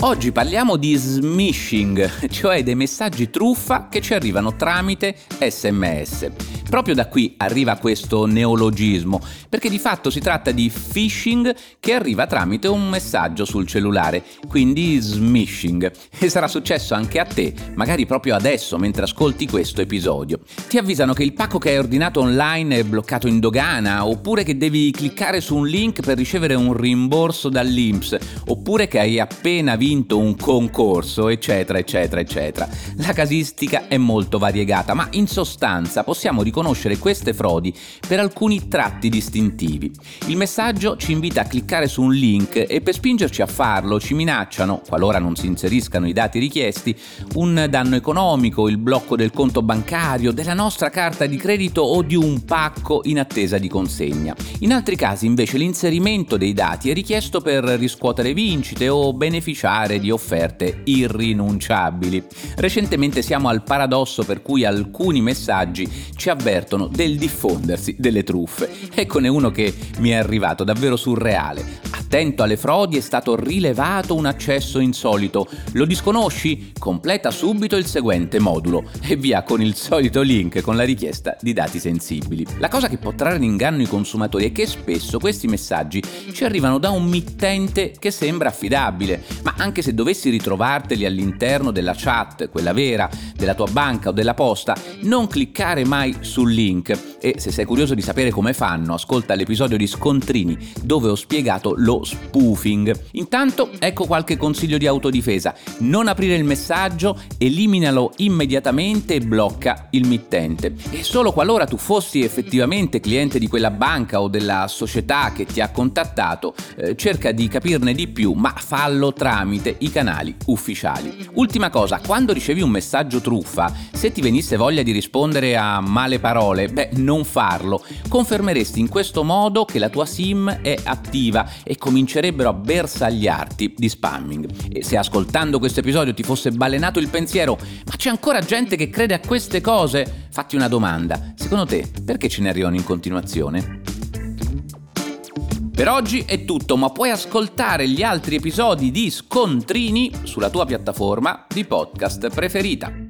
Oggi parliamo di smishing, cioè dei messaggi truffa che ci arrivano tramite sms. Proprio da qui arriva questo neologismo, perché di fatto si tratta di phishing che arriva tramite un messaggio sul cellulare, quindi smishing. E sarà successo anche a te, magari proprio adesso mentre ascolti questo episodio. Ti avvisano che il pacco che hai ordinato online è bloccato in dogana, oppure che devi cliccare su un link per ricevere un rimborso dall'INPS, oppure che hai appena vinto un concorso, eccetera, eccetera, eccetera. La casistica è molto variegata, ma in sostanza possiamo riconoscere queste frodi per alcuni tratti distintivi. Il messaggio ci invita a cliccare su un link e per spingerci a farlo ci minacciano, qualora non si inseriscano i dati richiesti, un danno economico, il blocco del conto bancario, della nostra carta di credito o di un pacco in attesa di consegna. In altri casi invece l'inserimento dei dati è richiesto per riscuotere vincite o beneficiare di offerte irrinunciabili. Recentemente siamo al paradosso per cui alcuni messaggi ci avvertono del diffondersi delle truffe. Eccone uno che mi è arrivato davvero surreale. Attento alle frodi è stato rilevato un accesso insolito. Lo disconosci? Completa subito il seguente modulo e via con il solito link con la richiesta di dati sensibili. La cosa che può trarre in inganno i consumatori è che spesso questi messaggi ci arrivano da un mittente che sembra affidabile, ma anche se dovessi ritrovarteli all'interno della chat, quella vera, della tua banca o della posta, non cliccare mai sul link e se sei curioso di sapere come fanno, ascolta l'episodio di Scontrini dove ho spiegato lo spoofing. Intanto ecco qualche consiglio di autodifesa. Non aprire il messaggio, eliminalo immediatamente e blocca il mittente. E solo qualora tu fossi effettivamente cliente di quella banca o della società che ti ha contattato, eh, cerca di capirne di più, ma fallo tramite i canali ufficiali. Ultima cosa, quando ricevi un messaggio truffa, se ti venisse voglia di rispondere a male parole, beh, non farlo. Confermeresti in questo modo che la tua SIM è attiva e comincerebbero a bersagliarti di spamming. E se ascoltando questo episodio ti fosse balenato il pensiero, ma c'è ancora gente che crede a queste cose? Fatti una domanda. Secondo te, perché ce ne arrivano in continuazione? Per oggi è tutto, ma puoi ascoltare gli altri episodi di Scontrini sulla tua piattaforma di podcast preferita.